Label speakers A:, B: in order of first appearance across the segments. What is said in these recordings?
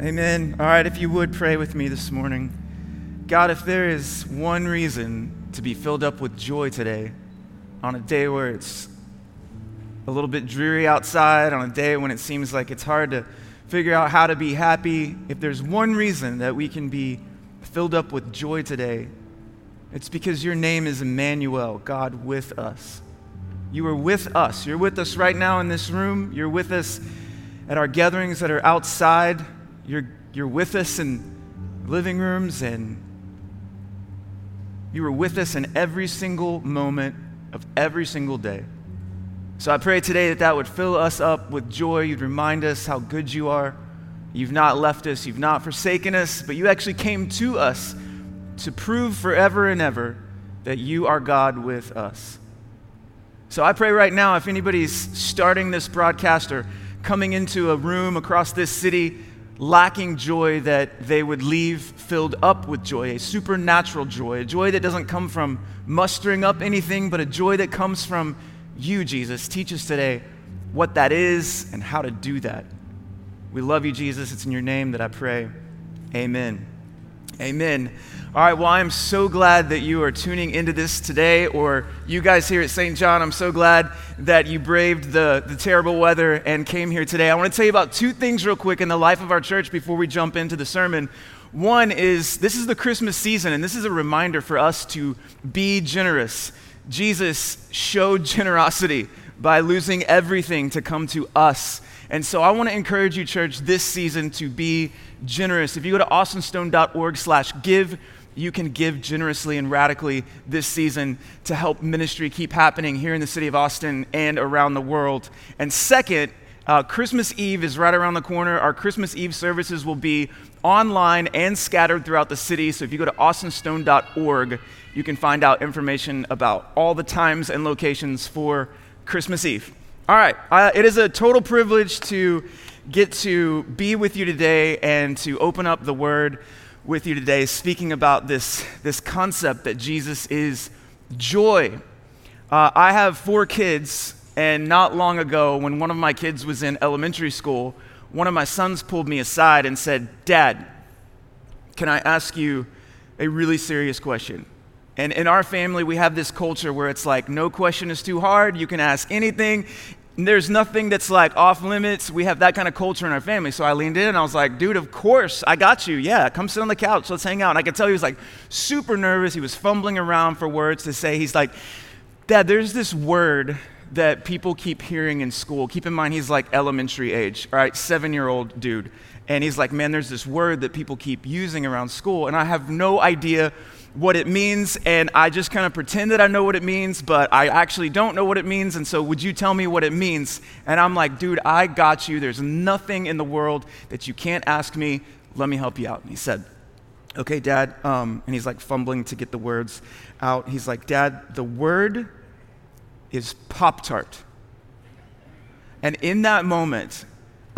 A: Amen. All right, if you would pray with me this morning. God, if there is one reason to be filled up with joy today, on a day where it's a little bit dreary outside, on a day when it seems like it's hard to figure out how to be happy, if there's one reason that we can be filled up with joy today, it's because your name is Emmanuel, God with us. You are with us. You're with us right now in this room. You're with us at our gatherings that are outside. You're, you're with us in living rooms, and you were with us in every single moment of every single day. So I pray today that that would fill us up with joy. You'd remind us how good you are. You've not left us, you've not forsaken us, but you actually came to us to prove forever and ever that you are God with us. So I pray right now if anybody's starting this broadcast or coming into a room across this city lacking joy, that they would leave filled up with joy, a supernatural joy, a joy that doesn't come from mustering up anything, but a joy that comes from you, Jesus. Teach us today what that is and how to do that. We love you, Jesus. It's in your name that I pray. Amen. Amen. All right, well, I'm so glad that you are tuning into this today, or you guys here at St. John, I'm so glad that you braved the, the terrible weather and came here today. I want to tell you about two things real quick in the life of our church before we jump into the sermon. One is this is the Christmas season, and this is a reminder for us to be generous. Jesus showed generosity by losing everything to come to us. And so I want to encourage you, church, this season to be generous. If you go to austinstone.org slash give, you can give generously and radically this season to help ministry keep happening here in the city of Austin and around the world. And second, uh, Christmas Eve is right around the corner. Our Christmas Eve services will be online and scattered throughout the city. So if you go to austinstone.org, you can find out information about all the times and locations for Christmas Eve. All right, uh, it is a total privilege to get to be with you today and to open up the Word with you today, speaking about this, this concept that Jesus is joy. Uh, I have four kids, and not long ago, when one of my kids was in elementary school, one of my sons pulled me aside and said, Dad, can I ask you a really serious question? And in our family, we have this culture where it's like, no question is too hard. You can ask anything. There's nothing that's like off limits. We have that kind of culture in our family. So I leaned in and I was like, dude, of course, I got you. Yeah, come sit on the couch. Let's hang out. And I could tell he was like super nervous. He was fumbling around for words to say. He's like, Dad, there's this word that people keep hearing in school. Keep in mind, he's like elementary age, all right, seven year old dude. And he's like, man, there's this word that people keep using around school. And I have no idea what it means, and I just kind of pretend that I know what it means, but I actually don't know what it means, and so would you tell me what it means? And I'm like, dude, I got you. There's nothing in the world that you can't ask me. Let me help you out. And he said, okay, Dad. Um, and he's like fumbling to get the words out. He's like, Dad, the word is Pop Tart. And in that moment,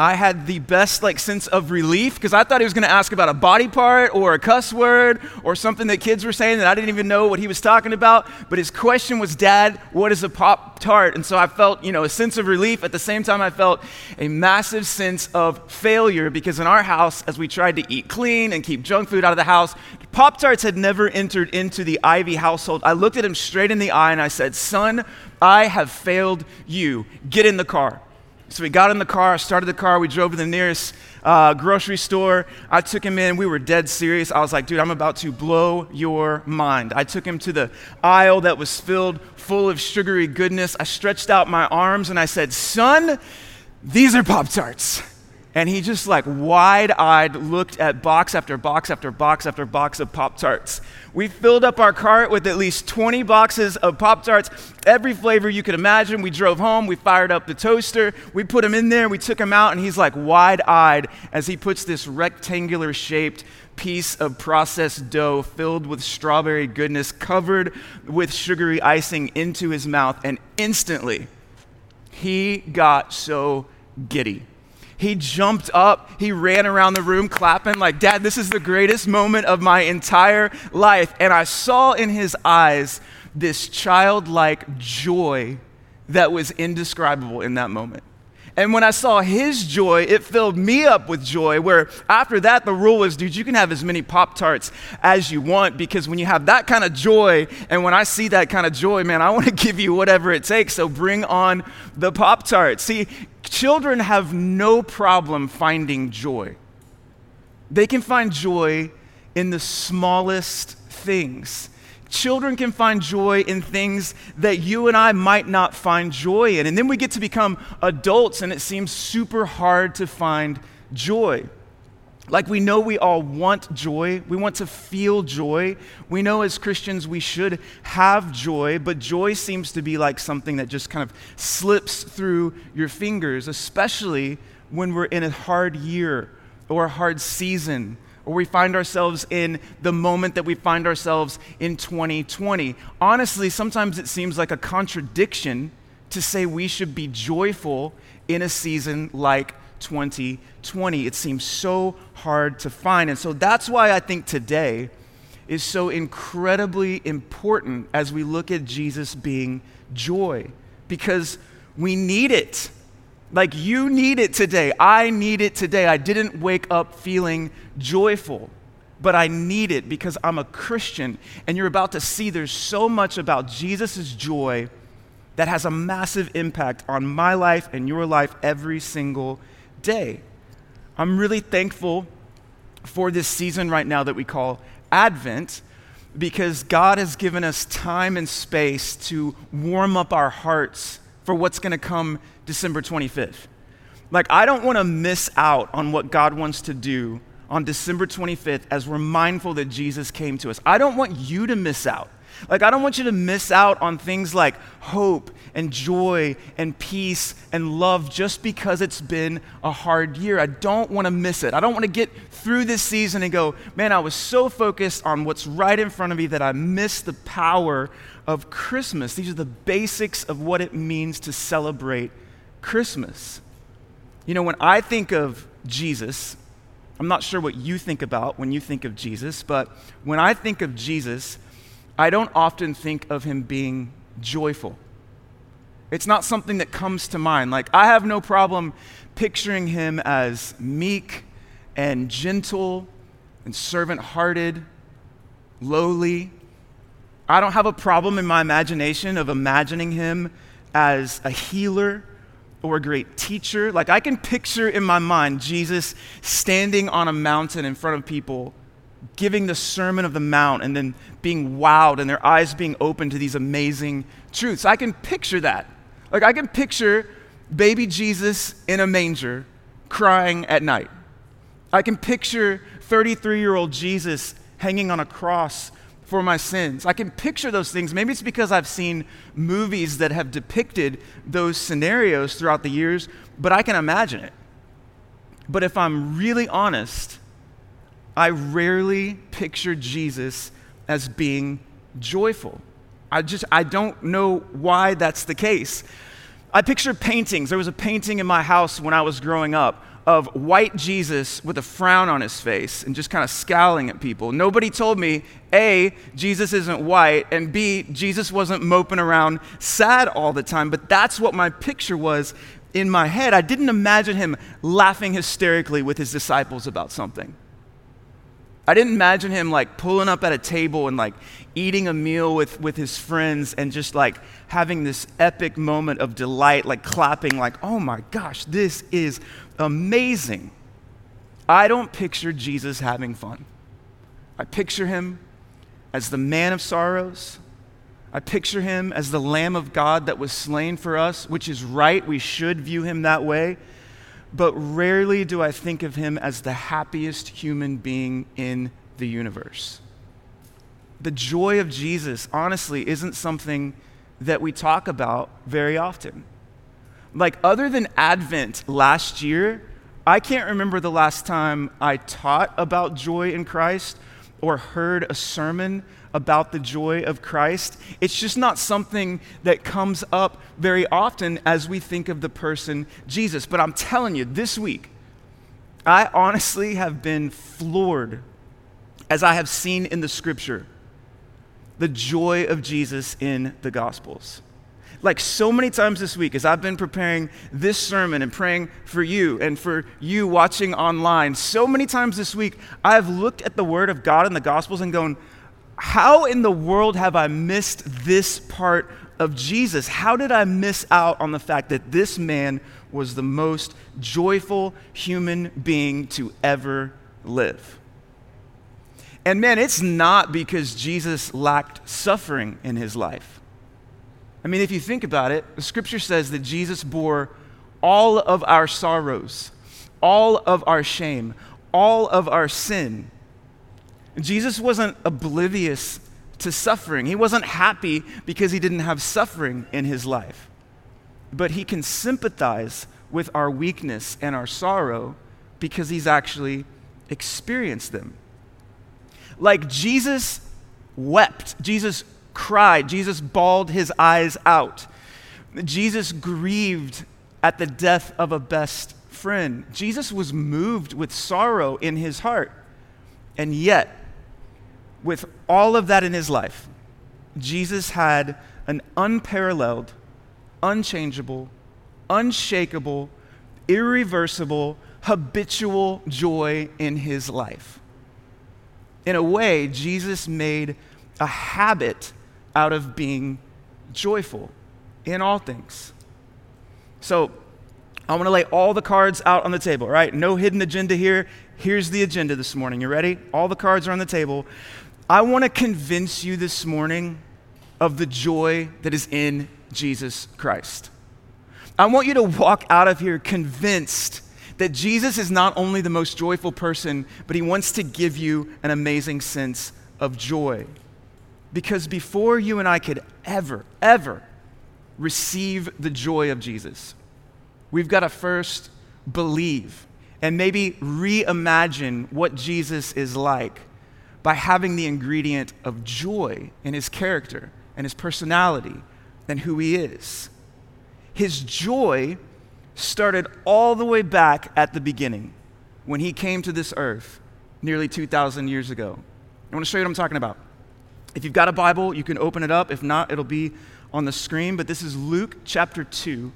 A: I had the best like sense of relief because I thought he was going to ask about a body part or a cuss word or something that kids were saying that I didn't even know what he was talking about. But his question was, "Dad, what is a pop tart?" And so I felt, you know, a sense of relief. At the same time, I felt a massive sense of failure because in our house, as we tried to eat clean and keep junk food out of the house, Pop Tarts had never entered into the Ivey household. I looked at him straight in the eye and I said, "Son, I have failed you. Get in the car." So we got in the car, started the car, we drove to the nearest uh, grocery store. I took him in. We were dead serious. I was like, dude, I'm about to blow your mind. I took him to the aisle that was filled full of sugary goodness. I stretched out my arms and I said, son, these are Pop Tarts. And he just like wide eyed looked at box after box after box after box of Pop Tarts. We filled up our cart with at least 20 boxes of Pop Tarts, every flavor you could imagine. We drove home, we fired up the toaster, we put them in there, we took them out, and he's like wide eyed as he puts this rectangular shaped piece of processed dough filled with strawberry goodness, covered with sugary icing into his mouth. And instantly, he got so giddy he jumped up, he ran around the room clapping, like, Dad, this is the greatest moment of my entire life. And I saw in his eyes this childlike joy that was indescribable in that moment. And when I saw his joy, it filled me up with joy. Where after that, the rule was, dude, you can have as many Pop Tarts as you want because when you have that kind of joy, and when I see that kind of joy, man, I want to give you whatever it takes. So bring on the Pop Tarts. See, children have no problem finding joy, they can find joy in the smallest things. Children can find joy in things that you and I might not find joy in. And then we get to become adults, and it seems super hard to find joy. Like we know we all want joy, we want to feel joy. We know as Christians we should have joy, but joy seems to be like something that just kind of slips through your fingers, especially when we're in a hard year or a hard season or we find ourselves in the moment that we find ourselves in 2020. Honestly, sometimes it seems like a contradiction to say we should be joyful in a season like 2020. It seems so hard to find. And so that's why I think today is so incredibly important as we look at Jesus being joy, because we need it. Like you need it today. I need it today. I didn't wake up feeling joyful, but I need it because I'm a Christian. And you're about to see there's so much about Jesus' joy that has a massive impact on my life and your life every single day. I'm really thankful for this season right now that we call Advent because God has given us time and space to warm up our hearts for what's going to come December 25th. Like, I don't want to miss out on what God wants to do on December 25th as we're mindful that Jesus came to us. I don't want you to miss out. Like, I don't want you to miss out on things like hope and joy and peace and love just because it's been a hard year. I don't want to miss it. I don't want to get through this season and go, man, I was so focused on what's right in front of me that I missed the power of Christmas. These are the basics of what it means to celebrate Christmas. You know, when I think of Jesus, I'm not sure what you think about when you think of Jesus, but when I think of Jesus, I don't often think of him being joyful. It's not something that comes to mind. Like, I have no problem picturing him as meek and gentle and servant hearted, lowly. I don't have a problem in my imagination of imagining him as a healer or a great teacher. Like I can picture in my mind Jesus standing on a mountain in front of people, giving the Sermon of the Mount, and then being wowed and their eyes being open to these amazing truths. I can picture that. Like I can picture baby Jesus in a manger crying at night. I can picture 33 year old Jesus hanging on a cross for my sins. I can picture those things. Maybe it's because I've seen movies that have depicted those scenarios throughout the years, but I can imagine it. But if I'm really honest, I rarely picture Jesus as being joyful. I just I don't know why that's the case. I picture paintings. There was a painting in my house when I was growing up of white Jesus with a frown on his face and just kind of scowling at people. Nobody told me, A, Jesus isn't white, and B, Jesus wasn't moping around sad all the time. But that's what my picture was in my head. I didn't imagine him laughing hysterically with his disciples about something. I didn't imagine him like pulling up at a table and like eating a meal with, with his friends and just like having this epic moment of delight, like clapping, like, oh my gosh, this is amazing. I don't picture Jesus having fun. I picture him as the man of sorrows. I picture him as the Lamb of God that was slain for us, which is right. We should view him that way but rarely do I think of him as the happiest human being in the universe. The joy of Jesus, honestly, isn't something that we talk about very often. Like, other than Advent last year, I can't remember the last time I taught about joy in Christ or heard a sermon about the joy of Christ. It's just not something that comes up very often as we think of the person Jesus. But I'm telling you, this week, I honestly have been floored as I have seen in the scripture the joy of Jesus in the Gospels. like so many times this week, as I've been preparing this sermon and praying for you and for you watching online, so many times this week, I've looked at the Word of God in the Gospels and gone, how in the world have I missed this part of Jesus? How did I miss out on the fact that this man was the most joyful human being to ever live? And man, it's not because Jesus lacked suffering in his life. I mean, if you think about it, the scripture says that Jesus bore all of our sorrows, all of our shame, all of our sin. Jesus wasn't oblivious to suffering. He wasn't happy because he didn't have suffering in his life. But he can sympathize with our weakness and our sorrow because he's actually experienced them. Like Jesus wept, Jesus cried, Jesus bawled his eyes out. Jesus grieved at the death of a best friend. Jesus was moved with sorrow in his heart. And yet, with all of that in his life, Jesus had an unparalleled, unchangeable, unshakable, irreversible, habitual joy in his life in a way, Jesus made a habit out of being joyful in all things. So, I want to lay all the cards out on the table, right? No hidden agenda here. Here's the agenda this morning. You ready? All the cards are on the table. I want to convince you this morning of the joy that is in Jesus Christ. I want you to walk out of here convinced that Jesus is not only the most joyful person, but he wants to give you an amazing sense of joy. Because before you and I could ever, ever receive the joy of Jesus, we've got to first believe and maybe reimagine what Jesus is like by having the ingredient of joy in his character and his personality and who he is. His joy started all the way back at the beginning when he came to this earth nearly 2,000 years ago. I want to show you what I'm talking about. If you've got a Bible, you can open it up. If not, it'll be on the screen. But this is Luke chapter 2,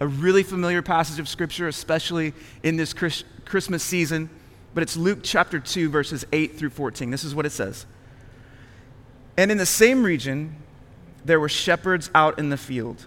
A: a really familiar passage of Scripture, especially in this Chris- Christmas season. But it's Luke chapter 2, verses 8 through 14. This is what it says. And in the same region, there were shepherds out in the field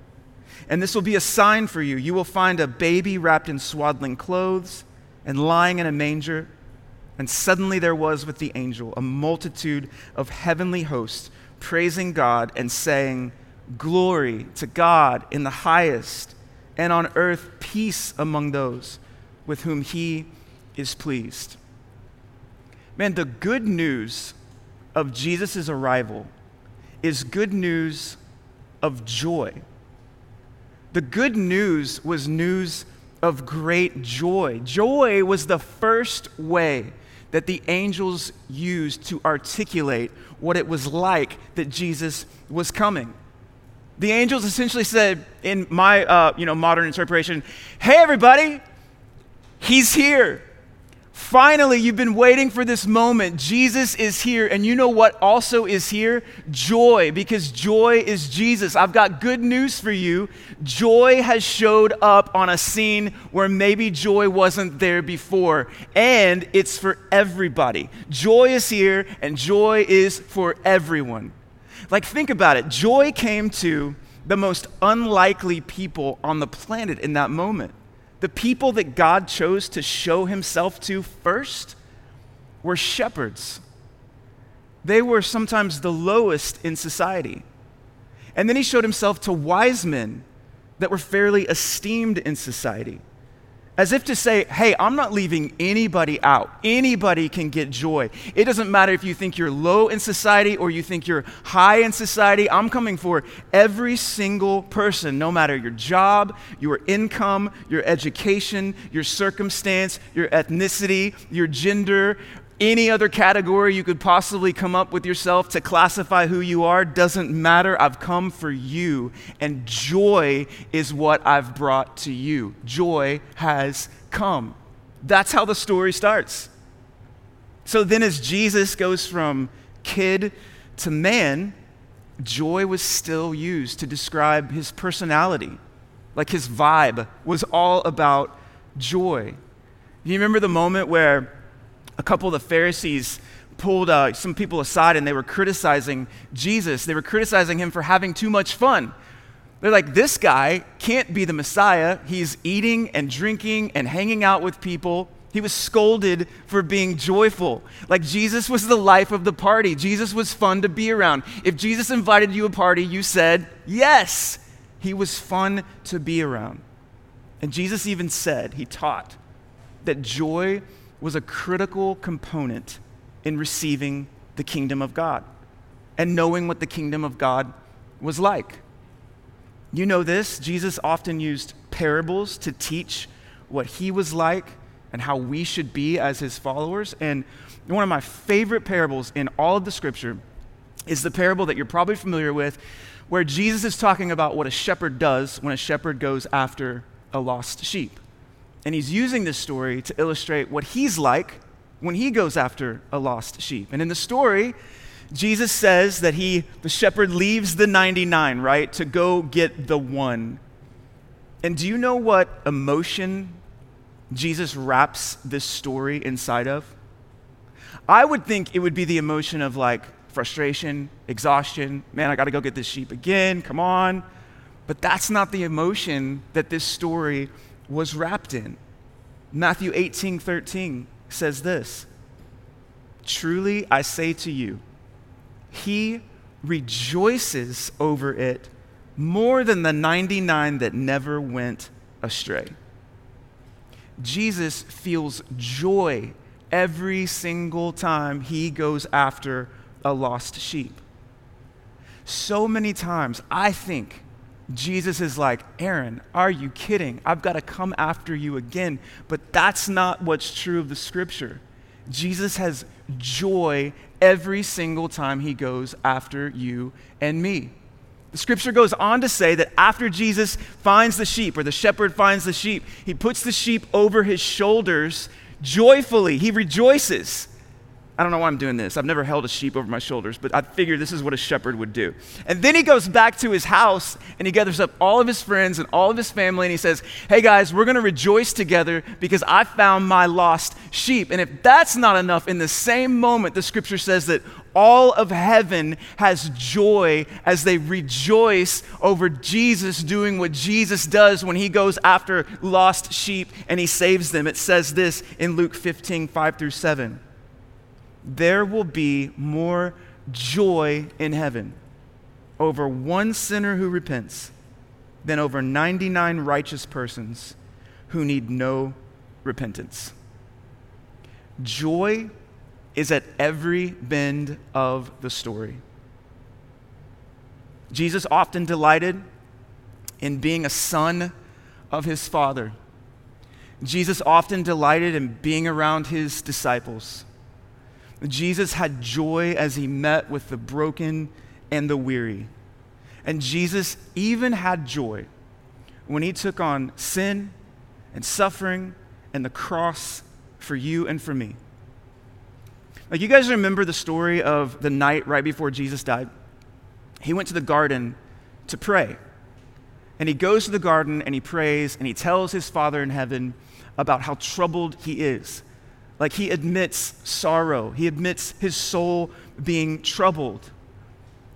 A: And this will be a sign for you. You will find a baby wrapped in swaddling clothes and lying in a manger. And suddenly there was with the angel a multitude of heavenly hosts praising God and saying, Glory to God in the highest, and on earth peace among those with whom he is pleased. Man, the good news of Jesus' arrival is good news of joy. The good news was news of great joy. Joy was the first way that the angels used to articulate what it was like that Jesus was coming. The angels essentially said, in my uh, you know, modern interpretation, hey, everybody, he's here. Finally, you've been waiting for this moment. Jesus is here. And you know what also is here? Joy, because joy is Jesus. I've got good news for you. Joy has showed up on a scene where maybe joy wasn't there before. And it's for everybody. Joy is here, and joy is for everyone. Like, think about it. Joy came to the most unlikely people on the planet in that moment. The people that God chose to show himself to first were shepherds. They were sometimes the lowest in society. And then he showed himself to wise men that were fairly esteemed in society. As if to say, hey, I'm not leaving anybody out. Anybody can get joy. It doesn't matter if you think you're low in society or you think you're high in society. I'm coming for every single person, no matter your job, your income, your education, your circumstance, your ethnicity, your gender, any other category you could possibly come up with yourself to classify who you are doesn't matter. I've come for you, and joy is what I've brought to you. Joy has come. That's how the story starts. So then, as Jesus goes from kid to man, joy was still used to describe his personality. Like his vibe was all about joy. Do you remember the moment where a couple of the Pharisees pulled uh, some people aside and they were criticizing Jesus. They were criticizing him for having too much fun. They're like, this guy can't be the Messiah. He's eating and drinking and hanging out with people. He was scolded for being joyful. Like Jesus was the life of the party. Jesus was fun to be around. If Jesus invited you a party, you said yes. He was fun to be around. And Jesus even said, he taught, that joy was a critical component in receiving the kingdom of God and knowing what the kingdom of God was like. You know this, Jesus often used parables to teach what he was like and how we should be as his followers. And one of my favorite parables in all of the scripture is the parable that you're probably familiar with, where Jesus is talking about what a shepherd does when a shepherd goes after a lost sheep. And he's using this story to illustrate what he's like when he goes after a lost sheep. And in the story, Jesus says that he, the shepherd, leaves the 99, right, to go get the one. And do you know what emotion Jesus wraps this story inside of? I would think it would be the emotion of like frustration, exhaustion. Man, I got to go get this sheep again. Come on. But that's not the emotion that this story was wrapped in. Matthew 18 13 says this Truly I say to you, he rejoices over it more than the 99 that never went astray. Jesus feels joy every single time he goes after a lost sheep. So many times, I think Jesus is like, Aaron, are you kidding? I've got to come after you again. But that's not what's true of the scripture. Jesus has joy every single time he goes after you and me. The scripture goes on to say that after Jesus finds the sheep, or the shepherd finds the sheep, he puts the sheep over his shoulders joyfully. He rejoices. I don't know why I'm doing this. I've never held a sheep over my shoulders, but I figured this is what a shepherd would do. And then he goes back to his house and he gathers up all of his friends and all of his family and he says, Hey guys, we're going to rejoice together because I found my lost sheep. And if that's not enough, in the same moment, the scripture says that all of heaven has joy as they rejoice over Jesus doing what Jesus does when he goes after lost sheep and he saves them. It says this in Luke 15, 5 through 7 there will be more joy in heaven over one sinner who repents than over 99 righteous persons who need no repentance. Joy is at every bend of the story. Jesus often delighted in being a son of his Father. Jesus often delighted in being around his disciples. Jesus had joy as he met with the broken and the weary. And Jesus even had joy when he took on sin and suffering and the cross for you and for me. Like, you guys remember the story of the night right before Jesus died? He went to the garden to pray. And he goes to the garden and he prays and he tells his Father in heaven about how troubled he is like he admits sorrow, he admits his soul being troubled.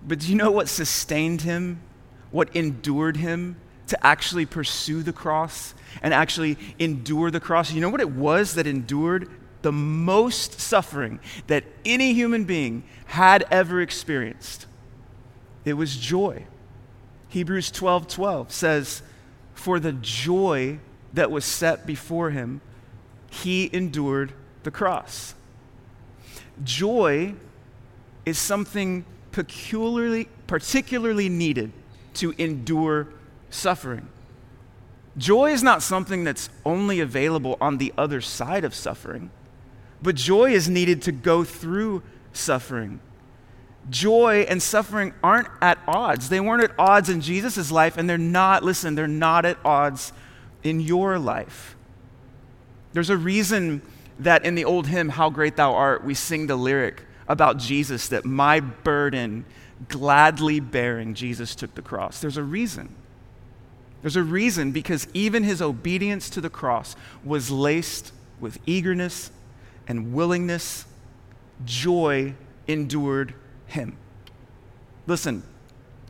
A: But do you know what sustained him? What endured him to actually pursue the cross and actually endure the cross? You know what it was that endured the most suffering that any human being had ever experienced? It was joy. Hebrews 12 12 says, For the joy that was set before him, he endured the cross. Joy is something peculiarly, particularly needed to endure suffering. Joy is not something that's only available on the other side of suffering, but joy is needed to go through suffering. Joy and suffering aren't at odds. They weren't at odds in Jesus' life, and they're not, listen, they're not at odds in your life. There's a reason that in the old hymn, How Great Thou Art, we sing the lyric about Jesus that my burden, gladly bearing, Jesus took the cross. There's a reason. There's a reason because even his obedience to the cross was laced with eagerness and willingness. Joy endured him. Listen,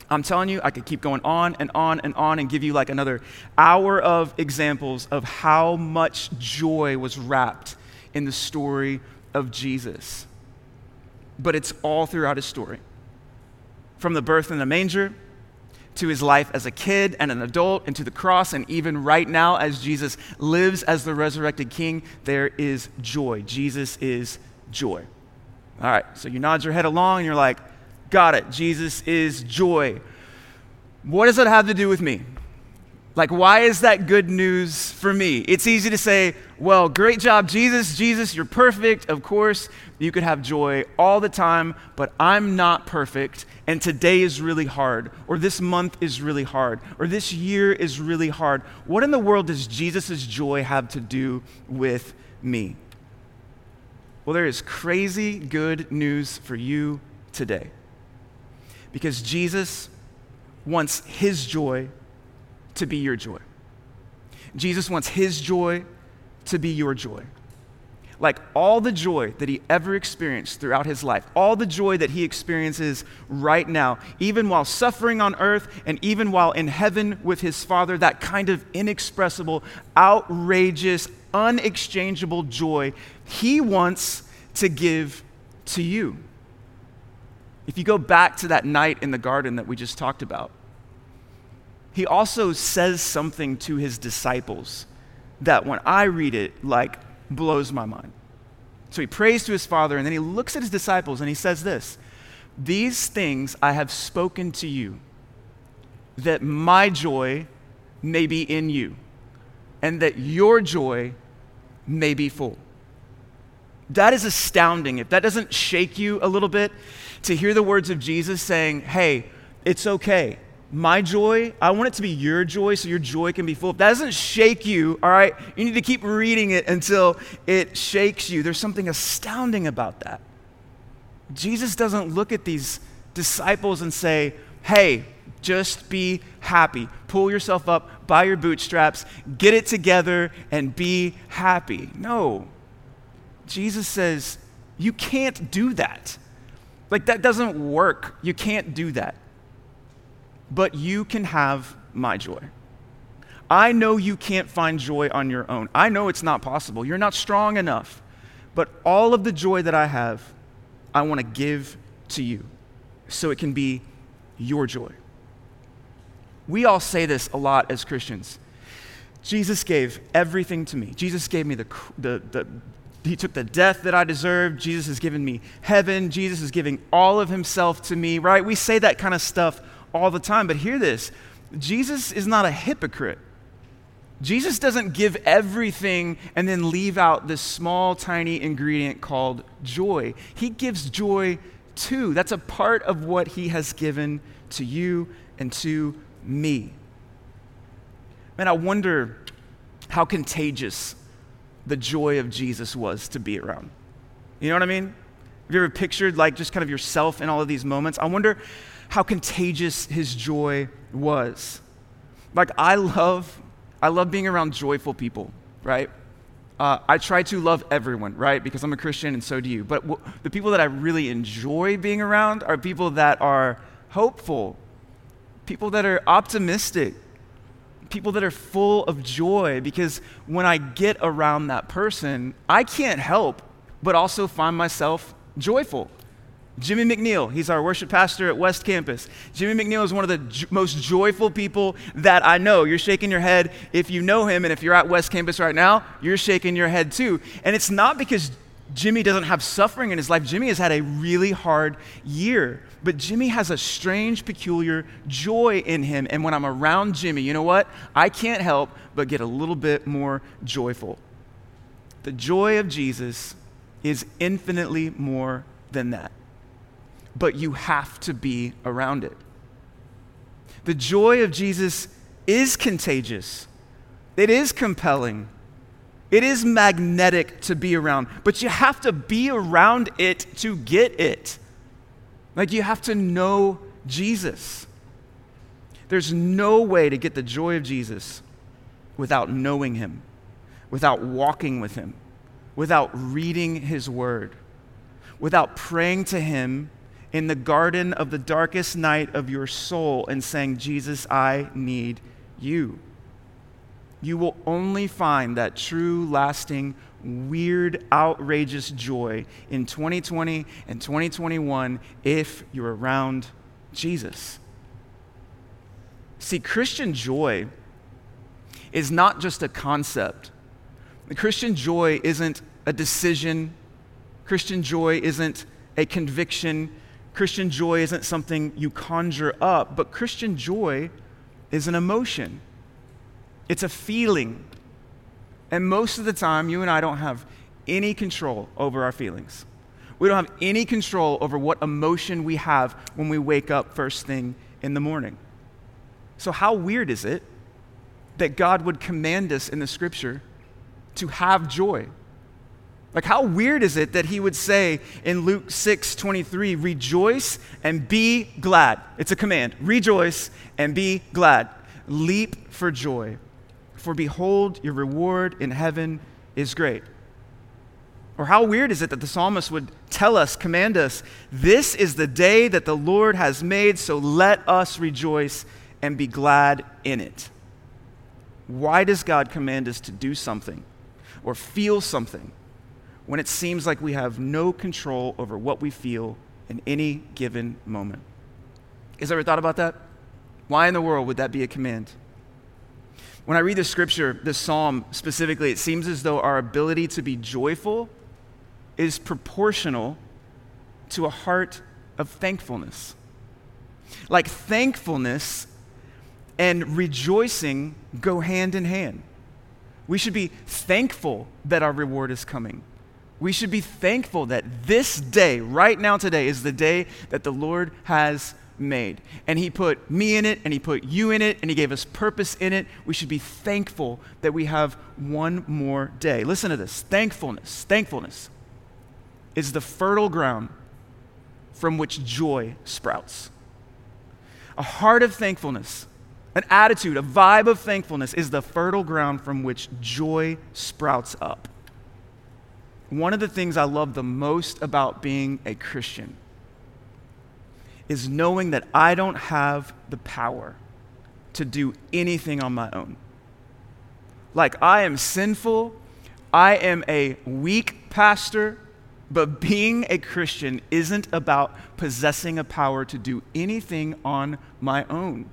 A: I'm telling you, I could keep going on and on and on and give you like another hour of examples of how much joy was wrapped in the story of Jesus. But it's all throughout his story. From the birth in the manger to his life as a kid and an adult and to the cross, and even right now as Jesus lives as the resurrected king, there is joy. Jesus is joy. All right, so you nod your head along and you're like, got it. Jesus is joy. What does that have to do with me? Like, why is that good news for me? It's easy to say, well, great job, Jesus. Jesus, you're perfect. Of course, you could have joy all the time, but I'm not perfect, and today is really hard, or this month is really hard, or this year is really hard. What in the world does Jesus' joy have to do with me? Well, there is crazy good news for you today. Because Jesus wants his joy to be your joy. Jesus wants his joy to be your joy. Like all the joy that he ever experienced throughout his life, all the joy that he experiences right now, even while suffering on earth and even while in heaven with his Father, that kind of inexpressible, outrageous, unexchangeable joy, he wants to give to you. If you go back to that night in the garden that we just talked about, he also says something to his disciples that when I read it, like, blows my mind. So he prays to his father, and then he looks at his disciples and he says this These things I have spoken to you, that my joy may be in you, and that your joy may be full. That is astounding. If that doesn't shake you a little bit, to hear the words of Jesus saying, Hey, it's okay. My joy, I want it to be your joy so your joy can be full. If that doesn't shake you, all right, you need to keep reading it until it shakes you. There's something astounding about that. Jesus doesn't look at these disciples and say, Hey, just be happy. Pull yourself up by your bootstraps, get it together, and be happy. No. Jesus says, You can't do that. Like, that doesn't work. You can't do that. But you can have my joy. I know you can't find joy on your own. I know it's not possible. You're not strong enough. But all of the joy that I have, I want to give to you so it can be your joy. We all say this a lot as Christians. Jesus gave everything to me. Jesus gave me the, the, the, he took the death that I deserved. Jesus has given me heaven. Jesus is giving all of himself to me, right? We say that kind of stuff all the time, but hear this Jesus is not a hypocrite. Jesus doesn't give everything and then leave out this small, tiny ingredient called joy. He gives joy too. That's a part of what he has given to you and to me. Man, I wonder how contagious the joy of Jesus was to be around. You know what I mean? Have you ever pictured like just kind of yourself in all of these moments? I wonder how contagious his joy was. Like I love, I love being around joyful people, right? Uh, I try to love everyone, right? Because I'm a Christian and so do you. But w- the people that I really enjoy being around are people that are hopeful, people that are optimistic, people that are full of joy because when I get around that person, I can't help but also find myself joyful. Jimmy McNeil, he's our worship pastor at West Campus. Jimmy McNeil is one of the jo- most joyful people that I know. You're shaking your head if you know him, and if you're at West Campus right now, you're shaking your head too. And it's not because Jimmy doesn't have suffering in his life. Jimmy has had a really hard year, but Jimmy has a strange, peculiar joy in him. And when I'm around Jimmy, you know what? I can't help but get a little bit more joyful. The joy of Jesus is infinitely more than that but you have to be around it. The joy of Jesus is contagious, it is compelling, it is magnetic to be around, but you have to be around it to get it. Like you have to know Jesus. There's no way to get the joy of Jesus without knowing him, without walking with him, without reading his word, without praying to him in the garden of the darkest night of your soul and saying, Jesus, I need you. You will only find that true, lasting, weird, outrageous joy in 2020 and 2021 if you're around Jesus. See, Christian joy is not just a concept. The Christian joy isn't a decision. Christian joy isn't a conviction. Christian joy isn't something you conjure up, but Christian joy is an emotion, it's a feeling. And most of the time, you and I don't have any control over our feelings. We don't have any control over what emotion we have when we wake up first thing in the morning. So, how weird is it that God would command us in the scripture to have joy? Like, how weird is it that he would say in Luke 6 23, rejoice and be glad? It's a command. Rejoice and be glad. Leap for joy. For behold, your reward in heaven is great. Or how weird is it that the psalmist would tell us, command us, this is the day that the Lord has made, so let us rejoice and be glad in it. Why does God command us to do something or feel something? When it seems like we have no control over what we feel in any given moment. Has ever thought about that? Why in the world would that be a command? When I read the scripture, this psalm specifically, it seems as though our ability to be joyful is proportional to a heart of thankfulness. Like thankfulness and rejoicing go hand in hand. We should be thankful that our reward is coming. We should be thankful that this day, right now today, is the day that the Lord has made. And He put me in it, and He put you in it, and He gave us purpose in it. We should be thankful that we have one more day. Listen to this thankfulness, thankfulness is the fertile ground from which joy sprouts. A heart of thankfulness, an attitude, a vibe of thankfulness is the fertile ground from which joy sprouts up one of the things I love the most about being a Christian is knowing that I don't have the power to do anything on my own. Like, I am sinful, I am a weak pastor, but being a Christian isn't about possessing a power to do anything on my own.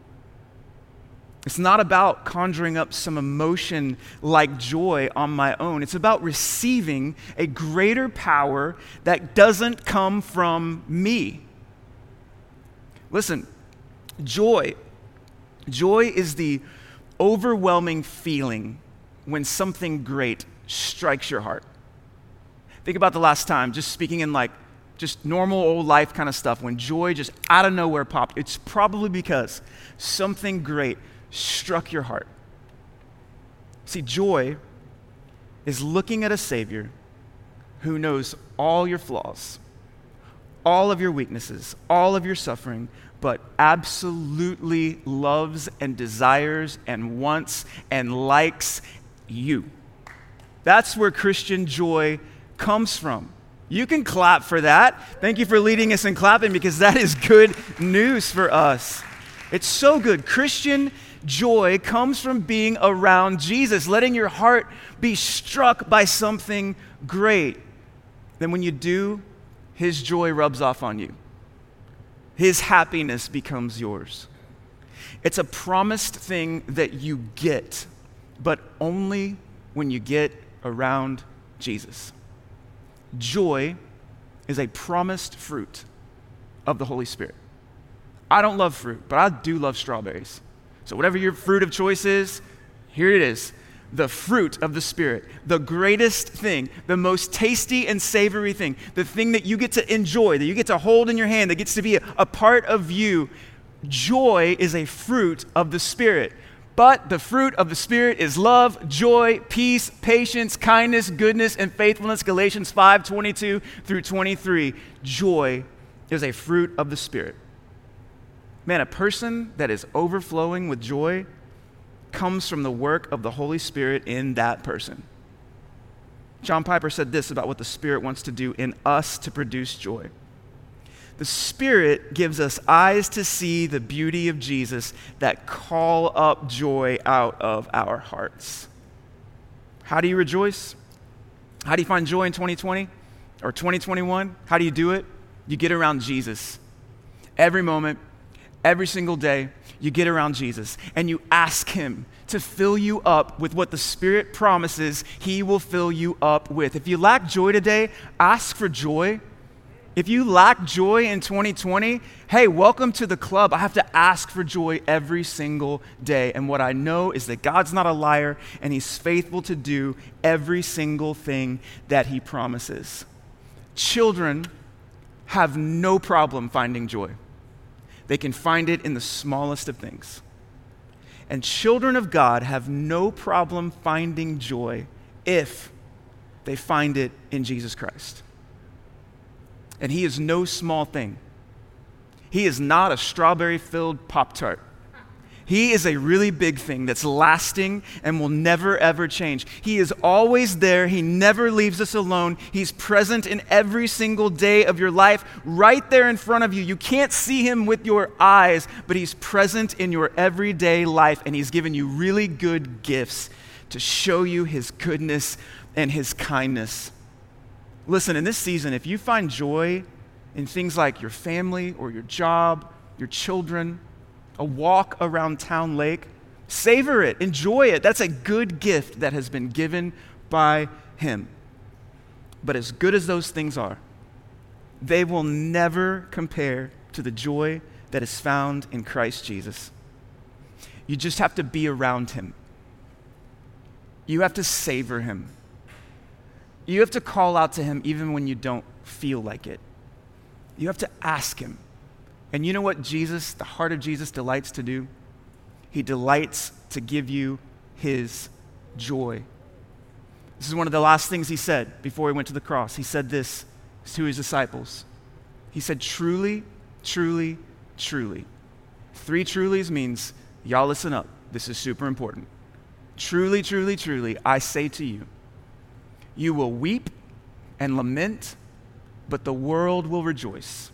A: It's not about conjuring up some emotion like joy on my own. It's about receiving a greater power that doesn't come from me. Listen, joy, joy is the overwhelming feeling when something great strikes your heart. Think about the last time, just speaking in like just normal old life kind of stuff, when joy just out of nowhere popped. It's probably because something great struck your heart? See, joy is looking at a Savior who knows all your flaws, all of your weaknesses, all of your suffering, but absolutely loves and desires and wants and likes you. That's where Christian joy comes from. You can clap for that. Thank you for leading us in clapping because that is good news for us. It's so good. Christian joy comes from being around Jesus, letting your heart be struck by something great. Then, when you do, His joy rubs off on you, His happiness becomes yours. It's a promised thing that you get, but only when you get around Jesus. Joy is a promised fruit of the Holy Spirit. I don't love fruit, but I do love strawberries. So, whatever your fruit of choice is, here it is the fruit of the Spirit, the greatest thing, the most tasty and savory thing, the thing that you get to enjoy, that you get to hold in your hand, that gets to be a, a part of you. Joy is a fruit of the Spirit. But the fruit of the Spirit is love, joy, peace, patience, kindness, goodness, and faithfulness. Galatians 5 22 through 23. Joy is a fruit of the Spirit. Man, a person that is overflowing with joy comes from the work of the Holy Spirit in that person. John Piper said this about what the Spirit wants to do in us to produce joy. The Spirit gives us eyes to see the beauty of Jesus that call up joy out of our hearts. How do you rejoice? How do you find joy in 2020 or 2021? How do you do it? You get around Jesus. Every moment, every single day, you get around Jesus and you ask Him to fill you up with what the Spirit promises He will fill you up with. If you lack joy today, ask for joy if you lack joy in 2020, hey, welcome to the club. I have to ask for joy every single day. And what I know is that God's not a liar and He's faithful to do every single thing that He promises. Children have no problem finding joy, they can find it in the smallest of things. And children of God have no problem finding joy if they find it in Jesus Christ and he is no small thing. He is not a strawberry filled Pop Tart. He is a really big thing that's lasting and will never, ever change. He is always there. He never leaves us alone. He's present in every single day of your life, right there in front of you. You can't see him with your eyes, but he's present in your everyday life, and he's given you really good gifts to show you his goodness and his kindness. Listen, in this season, if you find joy in things like your family or your job, your children, a walk around town lake, savor it, enjoy it. That's a good gift that has been given by Him. But as good as those things are, they will never compare to the joy that is found in Christ Jesus. You just have to be around Him, you have to savor Him. You have to call out to him even when you don't feel like it. You have to ask him. And you know what Jesus, the heart of Jesus, delights to do? He delights to give you his joy. This is one of the last things he said before he went to the cross. He said this to his disciples. He said, Truly, truly, truly. Three trulies means, y'all listen up. This is super important. Truly, truly, truly, I say to you, you will weep and lament, but the world will rejoice.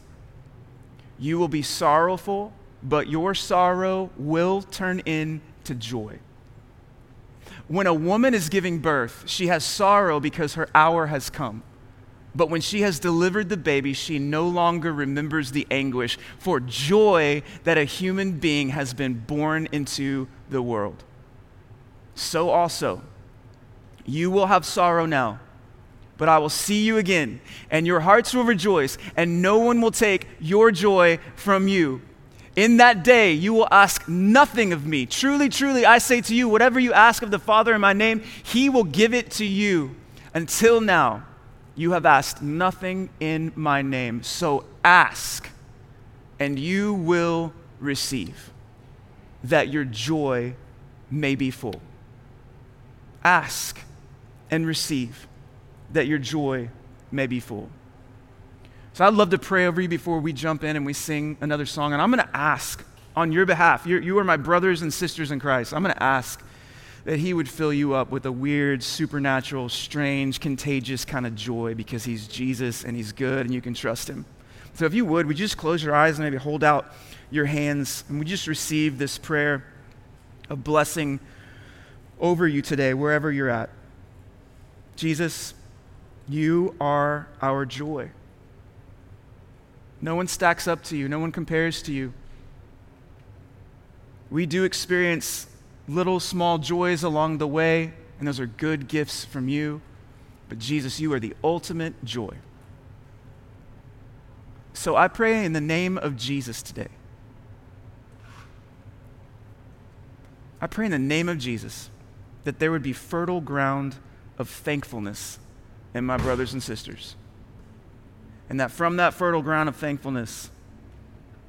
A: You will be sorrowful, but your sorrow will turn into joy. When a woman is giving birth, she has sorrow because her hour has come. But when she has delivered the baby, she no longer remembers the anguish for joy that a human being has been born into the world. So also, you will have sorrow now, but I will see you again, and your hearts will rejoice, and no one will take your joy from you. In that day, you will ask nothing of me. Truly, truly, I say to you, whatever you ask of the Father in my name, he will give it to you. Until now, you have asked nothing in my name. So ask, and you will receive, that your joy may be full. Ask and receive, that your joy may be full. So I'd love to pray over you before we jump in and we sing another song. And I'm going to ask on your behalf, You're, you are my brothers and sisters in Christ. I'm going to ask that He would fill you up with a weird, supernatural, strange, contagious kind of joy because He's Jesus and He's good and you can trust Him. So if you would, would you just close your eyes and maybe hold out your hands and we just receive this prayer of blessing over you today, wherever you're at. Jesus, you are our joy. No one stacks up to you, no one compares to you. We do experience little small joys along the way, and those are good gifts from you. But Jesus, you are the ultimate joy. So I pray in the name of Jesus today. I pray in the name of Jesus that there would be fertile ground of thankfulness in my brothers and sisters. And that from that fertile ground of thankfulness,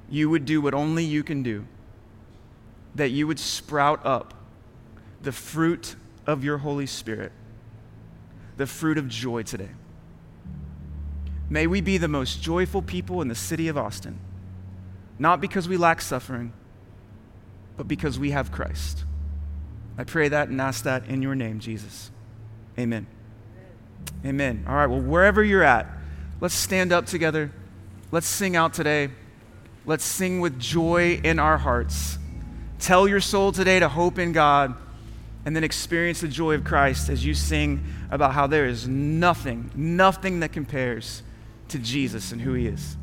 A: you would do what only you can do. That you would sprout up the fruit of your Holy Spirit, the fruit of joy today. May we be the most joyful people in the city of Austin, not because we lack suffering, but because we have Christ. I pray that and ask that in your name, Jesus. Amen. Amen. All right, well, wherever you're at, let's stand up together. Let's sing out today. Let's sing with joy in our hearts. Tell your soul today to hope in God and then experience the joy of Christ as you sing about how there is nothing, nothing that compares to Jesus and who he is.